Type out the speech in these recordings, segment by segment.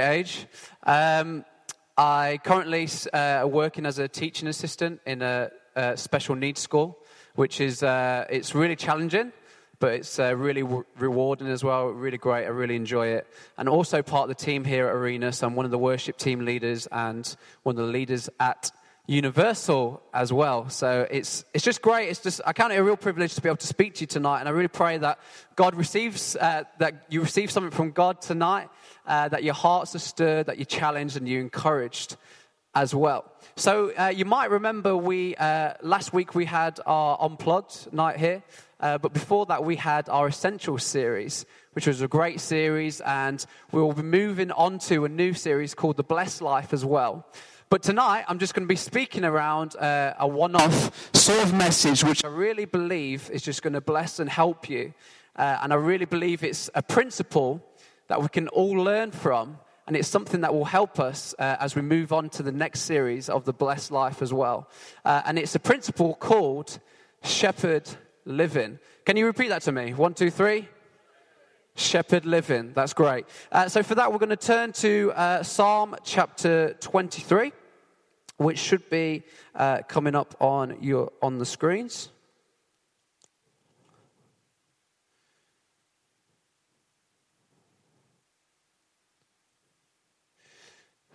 age. Um, I currently uh, working as a teaching assistant in a, a special needs school, which is uh, it's really challenging, but it's uh, really w- rewarding as well. Really great. I really enjoy it, and also part of the team here at Arena. So I'm one of the worship team leaders and one of the leaders at Universal as well. So it's, it's just great. It's just, I count it a real privilege to be able to speak to you tonight. And I really pray that God receives, uh, that you receive something from God tonight, uh, that your hearts are stirred, that you're challenged and you're encouraged as well. So uh, you might remember we, uh, last week we had our Unplugged night here. Uh, but before that, we had our essential series, which was a great series. And we will be moving on to a new series called The Blessed Life as well. But tonight, I'm just going to be speaking around uh, a one off sort of message, which I really believe is just going to bless and help you. Uh, and I really believe it's a principle that we can all learn from. And it's something that will help us uh, as we move on to the next series of the blessed life as well. Uh, and it's a principle called shepherd living. Can you repeat that to me? One, two, three. Shepherd living. That's great. Uh, so, for that, we're going to turn to uh, Psalm chapter 23 which should be uh, coming up on, your, on the screens.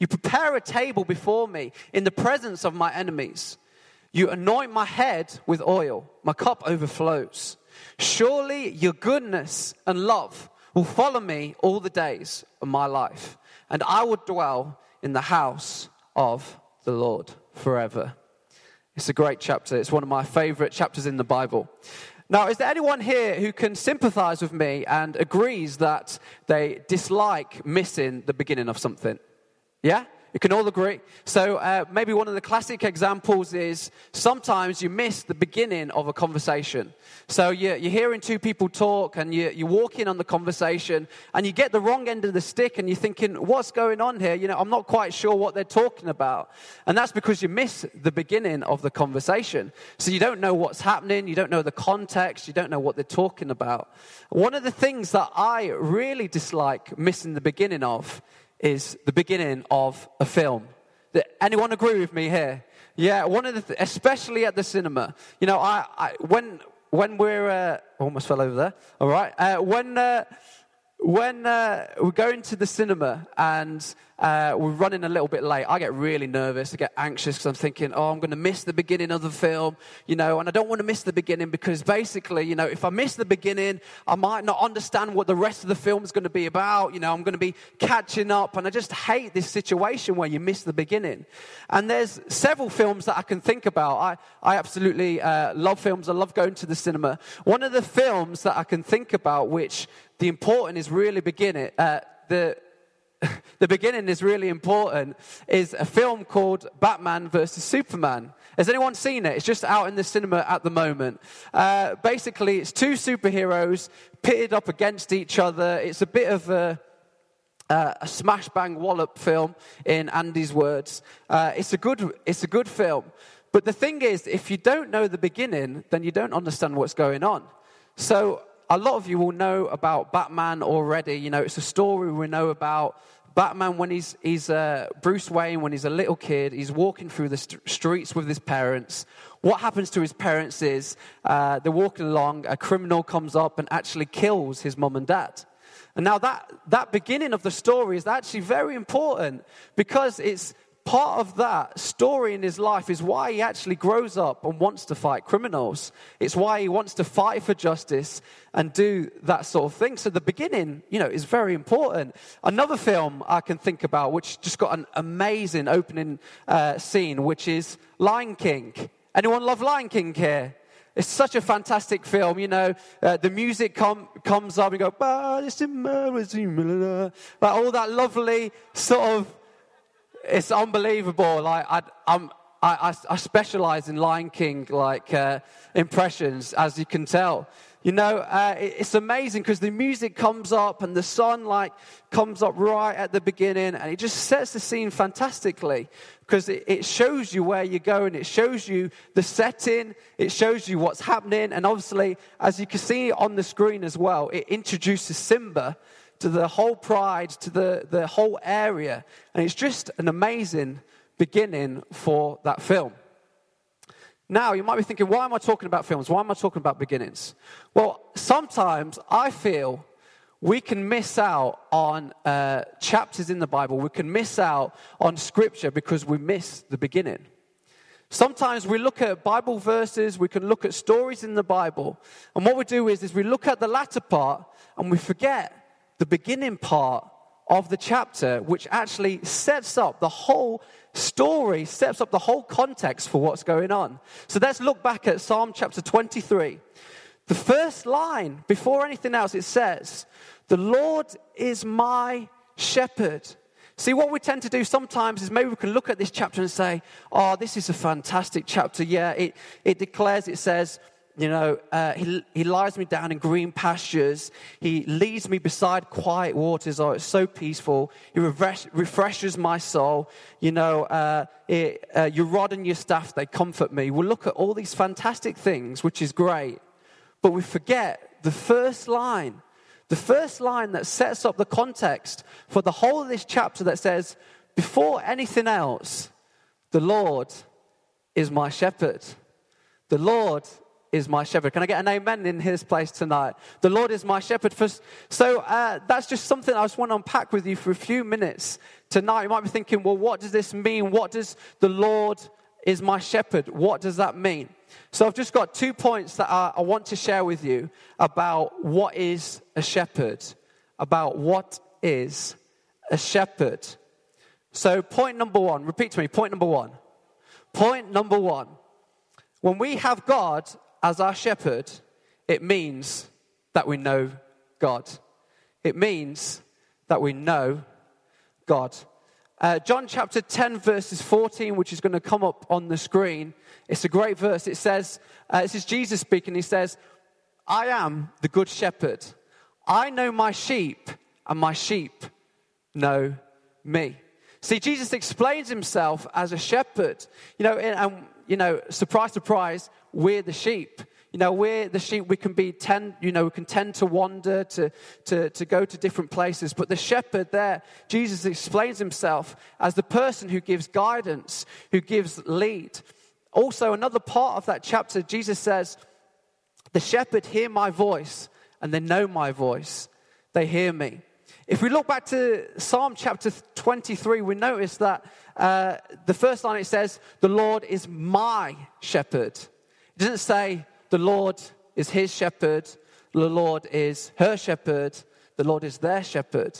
You prepare a table before me in the presence of my enemies. You anoint my head with oil, my cup overflows. Surely your goodness and love will follow me all the days of my life, and I will dwell in the house of the Lord forever. It's a great chapter. It's one of my favorite chapters in the Bible. Now, is there anyone here who can sympathize with me and agrees that they dislike missing the beginning of something? Yeah? You can all agree. So uh, maybe one of the classic examples is sometimes you miss the beginning of a conversation. So you're, you're hearing two people talk and you, you walk in on the conversation and you get the wrong end of the stick and you're thinking, what's going on here? You know, I'm not quite sure what they're talking about. And that's because you miss the beginning of the conversation. So you don't know what's happening. You don't know the context. You don't know what they're talking about. One of the things that I really dislike missing the beginning of is the beginning of a film. Anyone agree with me here? Yeah, one of the, th- especially at the cinema. You know, I, I when when we're uh, almost fell over there. All right, uh, when uh, when uh, we're going to the cinema and uh, we're running a little bit late, I get really nervous. I get anxious because I'm thinking, oh, I'm going to miss the beginning of the film, you know, and I don't want to miss the beginning because basically, you know, if I miss the beginning, I might not understand what the rest of the film is going to be about. You know, I'm going to be catching up, and I just hate this situation where you miss the beginning. And there's several films that I can think about. I, I absolutely uh, love films. I love going to the cinema. One of the films that I can think about, which the important is really beginning, uh, the the beginning is really important, is a film called Batman versus Superman. Has anyone seen it? It's just out in the cinema at the moment. Uh, basically, it's two superheroes pitted up against each other. It's a bit of a, uh, a smash bang wallop film, in Andy's words. Uh, it's, a good, it's a good film. But the thing is, if you don't know the beginning, then you don't understand what's going on. So a lot of you will know about Batman already. You know, it's a story we know about. Batman, when he's, he's uh, Bruce Wayne, when he's a little kid, he's walking through the st- streets with his parents. What happens to his parents is uh, they're walking along, a criminal comes up and actually kills his mom and dad. And now that, that beginning of the story is actually very important because it's part of that story in his life is why he actually grows up and wants to fight criminals. It's why he wants to fight for justice and do that sort of thing. So the beginning, you know, is very important. Another film I can think about, which just got an amazing opening uh, scene, which is Lion King. Anyone love Lion King here? It's such a fantastic film, you know. Uh, the music com- comes up and go, like all that lovely sort of. It's unbelievable. Like I, I'm, I, I, specialize in Lion King like uh, impressions, as you can tell. You know, uh, it's amazing because the music comes up and the sun like comes up right at the beginning and it just sets the scene fantastically because it, it shows you where you're going. It shows you the setting. It shows you what's happening. And obviously, as you can see on the screen as well, it introduces Simba to the whole pride, to the, the whole area. And it's just an amazing beginning for that film. Now, you might be thinking, why am I talking about films? Why am I talking about beginnings? Well, sometimes I feel we can miss out on uh, chapters in the Bible, we can miss out on scripture because we miss the beginning. Sometimes we look at Bible verses, we can look at stories in the Bible, and what we do is, is we look at the latter part and we forget the beginning part of the chapter, which actually sets up the whole story, sets up the whole context for what's going on. So let's look back at Psalm chapter 23. The first line, before anything else, it says, The Lord is my shepherd. See, what we tend to do sometimes is maybe we can look at this chapter and say, Oh, this is a fantastic chapter. Yeah, it, it declares, it says, you know, uh, he, he lies me down in green pastures. He leads me beside quiet waters. Oh, it's so peaceful. He refresh, refreshes my soul. You know, uh, it, uh, your rod and your staff, they comfort me. We'll look at all these fantastic things, which is great. But we forget the first line. The first line that sets up the context for the whole of this chapter that says, before anything else, the Lord is my shepherd. The Lord is my shepherd. Can I get an amen in his place tonight? The Lord is my shepherd. So uh, that's just something I just want to unpack with you for a few minutes tonight. You might be thinking, well, what does this mean? What does the Lord is my shepherd? What does that mean? So I've just got two points that I, I want to share with you about what is a shepherd, about what is a shepherd. So, point number one, repeat to me, point number one. Point number one. When we have God as our shepherd, it means that we know God. It means that we know God. Uh, John chapter 10, verses 14, which is going to come up on the screen. It's a great verse. It says, uh, this is Jesus speaking. He says, I am the good shepherd. I know my sheep, and my sheep know me. See, Jesus explains himself as a shepherd. You know, and, you know, surprise, surprise, we're the sheep. You know, we're the sheep, we can be tend, you know, we can tend to wander, to, to, to go to different places. But the shepherd there, Jesus explains himself as the person who gives guidance, who gives lead. Also, another part of that chapter, Jesus says, The shepherd hear my voice, and they know my voice. They hear me. If we look back to Psalm chapter 23, we notice that uh, the first line it says, The Lord is my shepherd. It doesn't say, The Lord is his shepherd, the Lord is her shepherd, the Lord is their shepherd.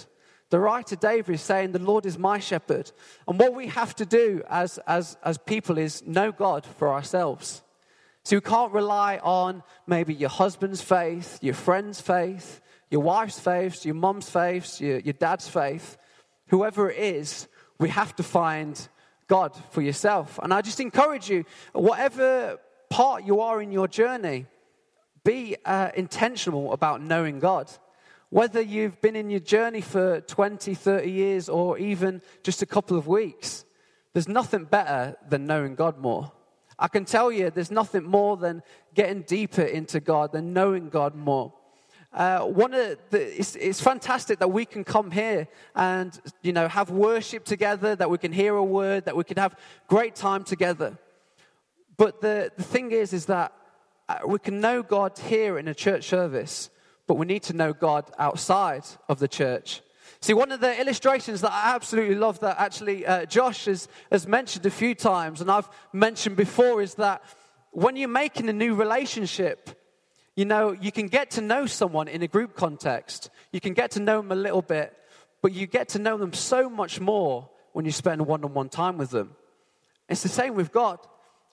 The writer David is saying, The Lord is my shepherd. And what we have to do as, as, as people is know God for ourselves. So you can't rely on maybe your husband's faith, your friend's faith, your wife's faith, your mom's faith, your, your dad's faith. Whoever it is, we have to find God for yourself. And I just encourage you, whatever part you are in your journey, be uh, intentional about knowing God. Whether you've been in your journey for 20, 30 years, or even just a couple of weeks, there's nothing better than knowing God more. I can tell you there's nothing more than getting deeper into God, than knowing God more. Uh, one of the, it's, it's, fantastic that we can come here and you know have worship together, that we can hear a word, that we can have great time together. But the, the thing is, is that uh, we can know God here in a church service, but we need to know God outside of the church. See, one of the illustrations that I absolutely love that actually uh, Josh has, has mentioned a few times, and I've mentioned before, is that when you're making a new relationship, you know, you can get to know someone in a group context. You can get to know them a little bit, but you get to know them so much more when you spend one on one time with them. It's the same with God.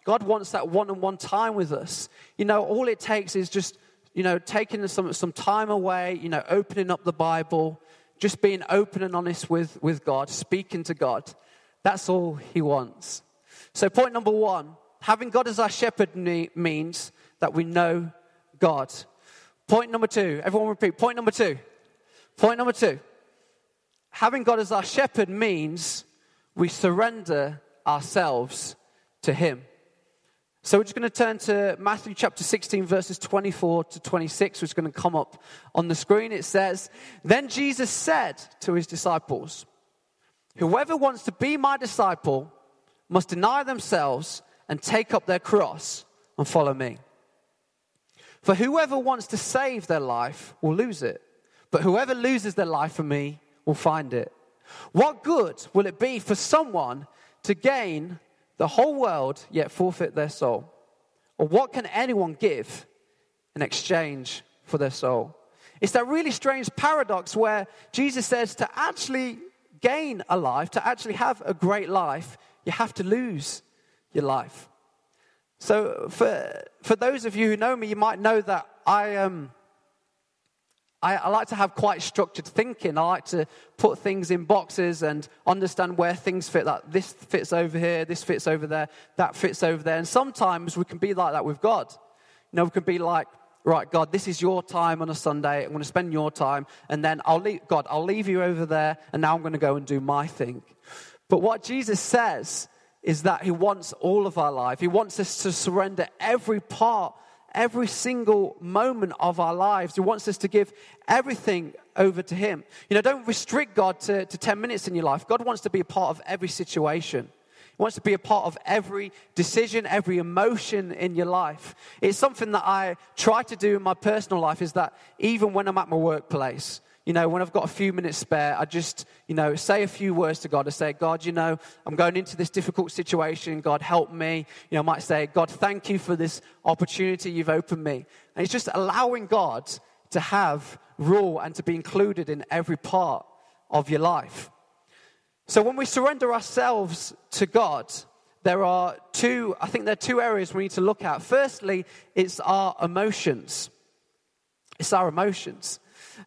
God wants that one on one time with us. You know, all it takes is just, you know, taking some, some time away, you know, opening up the Bible, just being open and honest with, with God, speaking to God. That's all He wants. So, point number one having God as our shepherd means that we know God. Point number two, everyone repeat. Point number two. Point number two. Having God as our shepherd means we surrender ourselves to Him. So we're just going to turn to Matthew chapter 16, verses 24 to 26, which is going to come up on the screen. It says, Then Jesus said to his disciples, Whoever wants to be my disciple must deny themselves and take up their cross and follow me. For whoever wants to save their life will lose it, but whoever loses their life for me will find it. What good will it be for someone to gain the whole world yet forfeit their soul? Or what can anyone give in exchange for their soul? It's that really strange paradox where Jesus says to actually gain a life, to actually have a great life, you have to lose your life. So, for, for those of you who know me, you might know that I, um, I, I, like to have quite structured thinking. I like to put things in boxes and understand where things fit. Like this fits over here, this fits over there, that fits over there. And sometimes we can be like that with God. You know, we can be like, right, God, this is your time on a Sunday. I'm going to spend your time. And then I'll leave, God, I'll leave you over there. And now I'm going to go and do my thing. But what Jesus says is that He wants all of our life. He wants us to surrender every part every single moment of our lives. He wants us to give everything over to Him. You know, don't restrict God to, to 10 minutes in your life. God wants to be a part of every situation. He wants to be a part of every decision, every emotion in your life. It's something that I try to do in my personal life is that even when I'm at my workplace, you know, when I've got a few minutes spare, I just, you know, say a few words to God. I say, God, you know, I'm going into this difficult situation. God, help me. You know, I might say, God, thank you for this opportunity you've opened me. And it's just allowing God to have rule and to be included in every part of your life. So when we surrender ourselves to God, there are two, I think there are two areas we need to look at. Firstly, it's our emotions. It's our emotions.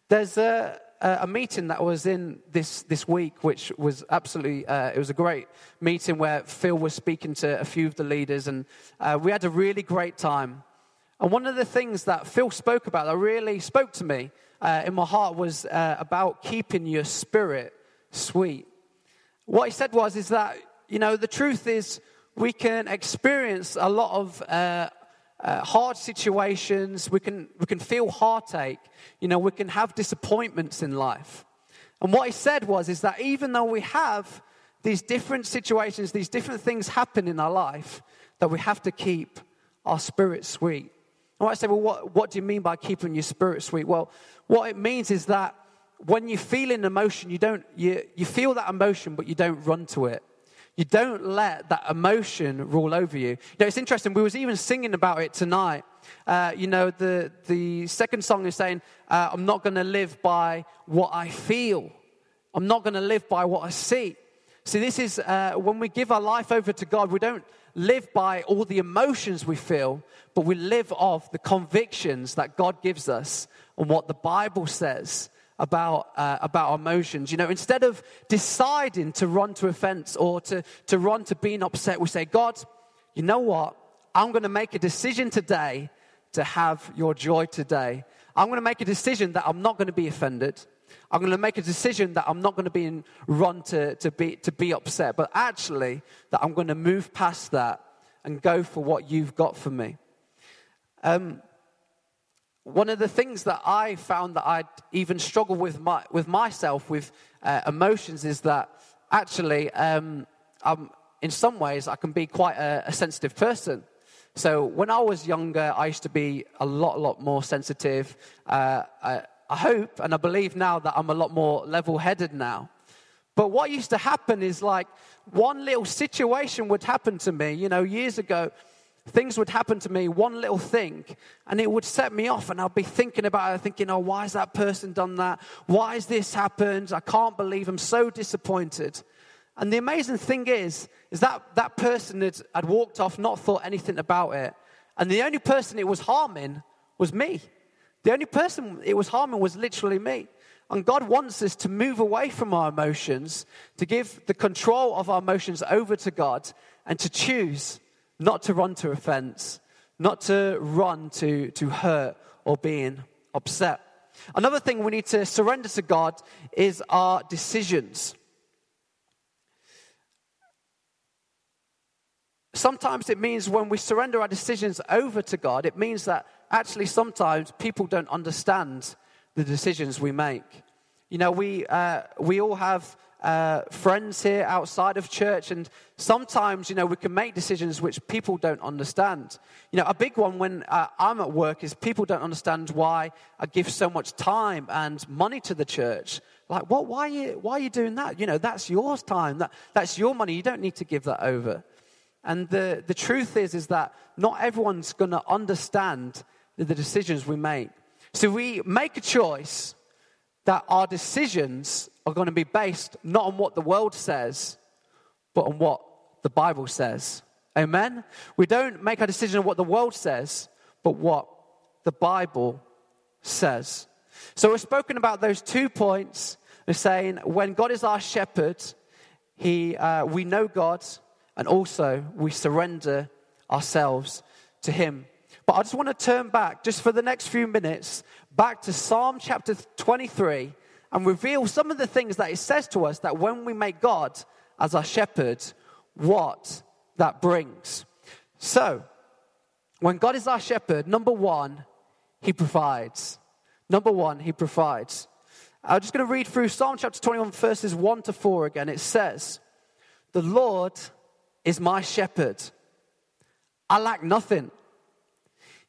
There's a, a meeting that was in this, this week, which was absolutely, uh, it was a great meeting where Phil was speaking to a few of the leaders, and uh, we had a really great time. And one of the things that Phil spoke about that really spoke to me uh, in my heart was uh, about keeping your spirit sweet. What he said was, is that, you know, the truth is we can experience a lot of uh, hard situations, we can, we can feel heartache, you know, we can have disappointments in life. And what he said was, is that even though we have these different situations, these different things happen in our life, that we have to keep our spirit sweet. And I say, well, what, what do you mean by keeping your spirit sweet? Well, what it means is that when you feel an emotion, you don't, you, you feel that emotion, but you don't run to it. You don't let that emotion rule over you. You know, it's interesting. We was even singing about it tonight. Uh, you know, the, the second song is saying, uh, I'm not going to live by what I feel. I'm not going to live by what I see. See, this is uh, when we give our life over to God, we don't live by all the emotions we feel, but we live off the convictions that God gives us and what the Bible says about, uh, about our emotions. You know, instead of deciding to run to offense or to, to run to being upset, we say, God, you know what? I'm going to make a decision today to have your joy today. I'm going to make a decision that I'm not going to be offended. I'm going to make a decision that I'm not going to be in, run to, to, be, to be upset, but actually that I'm going to move past that and go for what you've got for me. Um, one of the things that I found that I'd even struggle with, my, with myself with uh, emotions is that actually, um, in some ways, I can be quite a, a, sensitive person. So when I was younger, I used to be a lot, lot more sensitive. Uh, I, I hope and I believe now that I'm a lot more level headed now. But what used to happen is like one little situation would happen to me, you know, years ago things would happen to me, one little thing, and it would set me off. And I'd be thinking about it, thinking, oh, why has that person done that? Why has this happened? I can't believe I'm so disappointed. And the amazing thing is, is that that person had, had walked off, not thought anything about it. And the only person it was harming was me. The only person it was harming was literally me. And God wants us to move away from our emotions, to give the control of our emotions over to God, and to choose not to run to offense, not to run to, to hurt or being upset. Another thing we need to surrender to God is our decisions. Sometimes it means when we surrender our decisions over to God, it means that actually sometimes people don't understand the decisions we make. You know, we, uh, we all have uh, friends here outside of church, and sometimes, you know, we can make decisions which people don't understand. You know, a big one when uh, I'm at work is people don't understand why I give so much time and money to the church. Like, what, why, are you, why are you doing that? You know, that's your time, that, that's your money. You don't need to give that over. And the, the truth is, is that not everyone's going to understand the decisions we make. So we make a choice that our decisions are going to be based not on what the world says, but on what the Bible says. Amen? We don't make a decision on what the world says, but what the Bible says. So we've spoken about those two points. We're saying when God is our shepherd, he, uh, we know God and also we surrender ourselves to Him. But I just want to turn back, just for the next few minutes, back to Psalm chapter 23 and reveal some of the things that it says to us that when we make God as our shepherd, what that brings. So, when God is our shepherd, number one, He provides. Number one, He provides. I'm just going to read through Psalm chapter 21, verses 1 to 4 again. It says, The Lord is my shepherd. I lack nothing.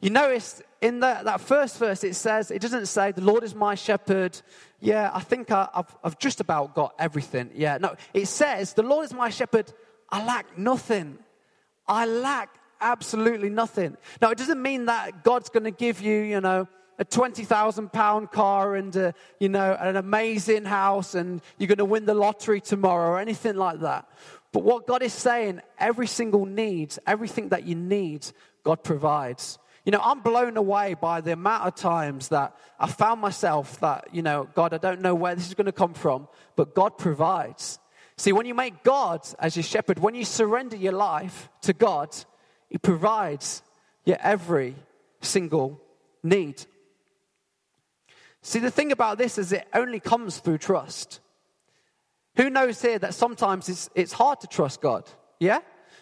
You notice in the, that first verse, it says, it doesn't say, the Lord is my shepherd. Yeah, I think I, have I've just about got everything. Yeah, no, it says, the Lord is my shepherd. I lack nothing. I lack absolutely nothing. Now, it doesn't mean that God's going to give you, you know, a 20,000 pound car and, a, you know, an amazing house and you're going to win the lottery tomorrow or anything like that. But what God is saying, every single need, everything that you need, God provides. You know, I'm blown away by the amount of times that I found myself that, you know, God, I don't know where this is going to come from, but God provides. See, when you make God as your shepherd, when you surrender your life to God, He provides your every single need. See, the thing about this is it only comes through trust. Who knows here that sometimes it's, it's hard to trust God? Yeah?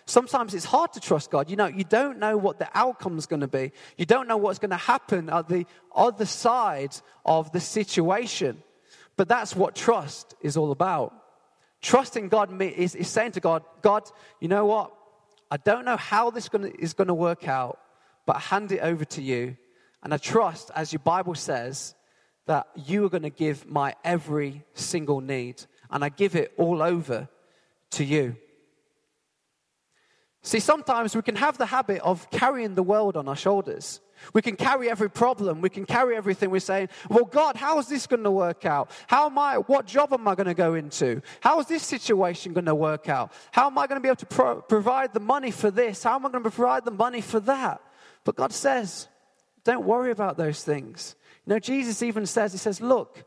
Sometimes it's hard to trust God. You know, you don't know what the outcome is going to be. You don't know what's going to happen at the other side of the situation. But that's what trust is all about. Trusting God is, is saying to God, God, you know what? I don't know how this is going to work out, but I hand it over to you. And I trust, as your Bible says, that you are going to give my every single need. And I give it all over to you. See, sometimes we can have the habit of carrying the world on our shoulders. We can carry every problem. We can carry everything. We're saying, well, God, how is this going to work out? How am I, what job am I going to go into? How is this situation going to work out? How am I going to be able to pro- provide the money for this? How am I going to provide the money for that? But God says, don't worry about those things. You know, Jesus even says, He says, look,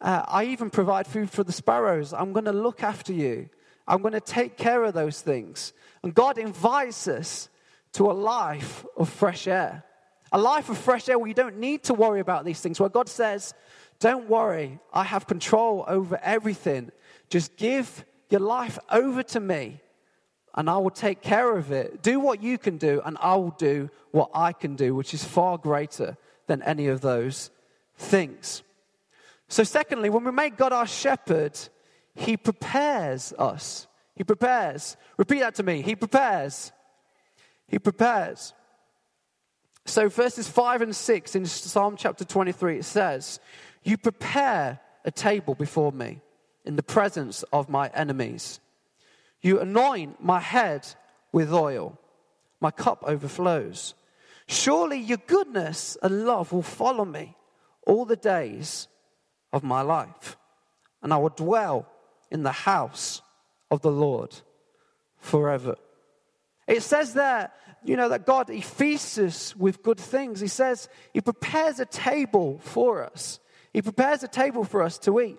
uh, I even provide food for the sparrows. I'm going to look after you. I'm going to take care of those things. And God invites us to a life of fresh air. A life of fresh air where you don't need to worry about these things, where God says, Don't worry, I have control over everything. Just give your life over to me, and I will take care of it. Do what you can do, and I will do what I can do, which is far greater than any of those things. So, secondly, when we make God our shepherd, he prepares us. He prepares. Repeat that to me. He prepares. He prepares. So, verses 5 and 6 in Psalm chapter 23, it says, You prepare a table before me in the presence of my enemies. You anoint my head with oil, my cup overflows. Surely your goodness and love will follow me all the days of my life, and I will dwell in the house of the Lord forever. It says there, you know, that God, He feasts us with good things. He says He prepares a table for us, He prepares a table for us to eat.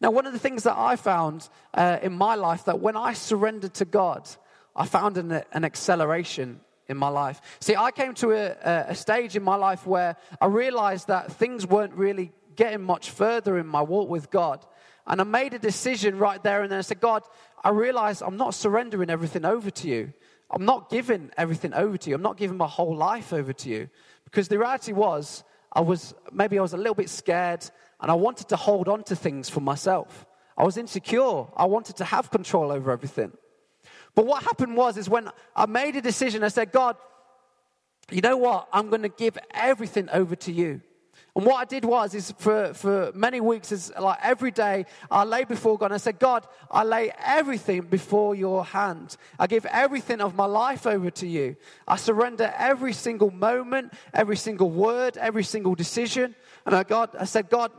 Now, one of the things that I found uh, in my life that when I surrendered to God, I found an, an acceleration in my life. See, I came to a, a stage in my life where I realized that things weren't really getting much further in my walk with God. And I made a decision right there and then I said, God, I realize I'm not surrendering everything over to you. I'm not giving everything over to you. I'm not giving my whole life over to you. Because the reality was, I was maybe I was a little bit scared and I wanted to hold on to things for myself. I was insecure. I wanted to have control over everything. But what happened was is when I made a decision, I said, God, you know what? I'm going to give everything over to you. And what I did was, is for, for many weeks, is like every day, I lay before God and I said, God, I lay everything before your hand. I give everything of my life over to you. I surrender every single moment, every single word, every single decision. And I, God, I said, God,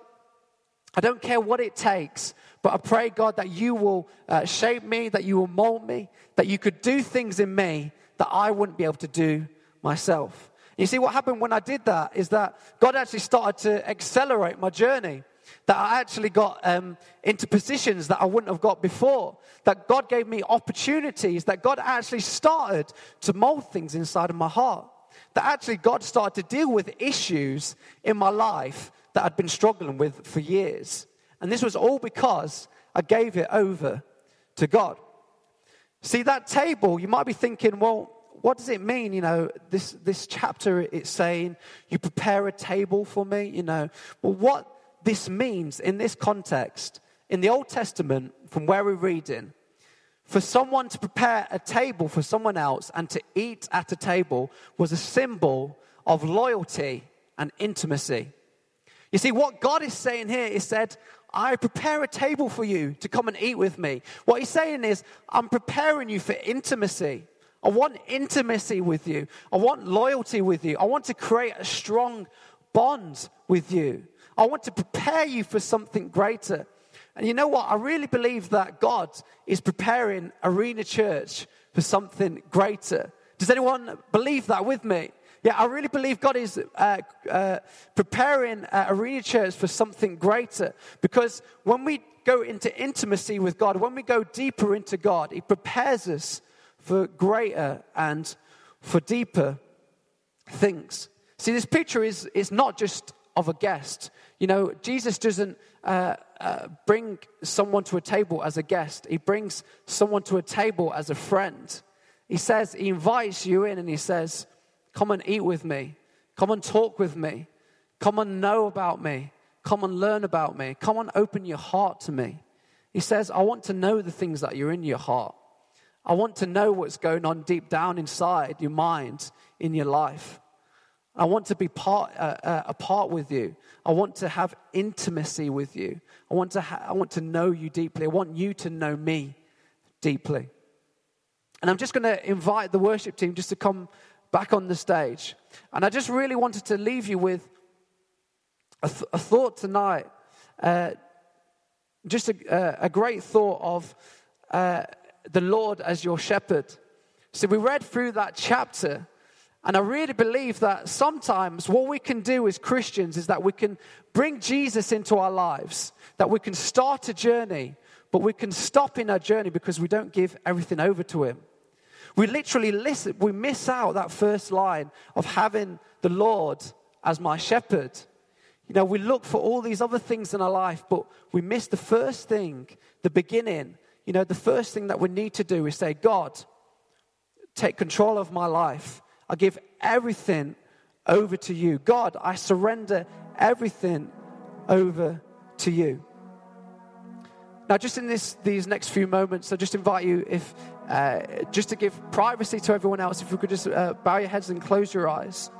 I don't care what it takes, but I pray, God, that you will uh, shape me, that you will mold me, that you could do things in me that I wouldn't be able to do myself. You see, what happened when I did that is that God actually started to accelerate my journey. That I actually got um, into positions that I wouldn't have got before. That God gave me opportunities. That God actually started to mold things inside of my heart. That actually God started to deal with issues in my life that I'd been struggling with for years. And this was all because I gave it over to God. See, that table, you might be thinking, well, what does it mean? You know, this, this chapter, it's saying, you prepare a table for me, you know. Well, what this means in this context, in the Old Testament, from where we're reading, for someone to prepare a table for someone else and to eat at a table was a symbol of loyalty and intimacy. You see, what God is saying here is said, I prepare a table for you to come and eat with me. What he's saying is, I'm preparing you for intimacy. I want intimacy with you. I want loyalty with you. I want to create a strong bond with you. I want to prepare you for something greater. And you know what? I really believe that God is preparing Arena Church for something greater. Does anyone believe that with me? Yeah, I really believe God is uh, uh, preparing uh, Arena Church for something greater. Because when we go into intimacy with God, when we go deeper into God, He prepares us for greater and for deeper things. See, this picture is, is not just of a guest. You know, Jesus doesn't uh, uh, bring someone to a table as a guest, he brings someone to a table as a friend. He says, he invites you in and he says, Come and eat with me. Come and talk with me. Come and know about me. Come and learn about me. Come and open your heart to me. He says, I want to know the things that are in your heart. I want to know what's going on deep down inside your mind, in your life. I want to be part, uh, uh, apart with you. I want to have intimacy with you. I want, to ha- I want to know you deeply. I want you to know me deeply. And I'm just going to invite the worship team just to come back on the stage. And I just really wanted to leave you with a, th- a thought tonight. Uh, just a, a, great thought of uh, the Lord as your shepherd. So we read through that chapter, and I really believe that sometimes what we can do as Christians is that we can bring Jesus into our lives, that we can start a journey, but we can stop in our journey because we don't give everything over to Him. We literally listen, we miss out that first line of having the Lord as my shepherd. You know, we look for all these other things in our life, but we miss the first thing, the beginning, you know, the first thing that we need to do is say, God, take control of my life. I give everything over to you. God, I surrender everything over to you. Now, just in this, these next few moments, I just invite you if uh, just to give privacy to everyone else, if we could just uh, bow your heads and close your eyes.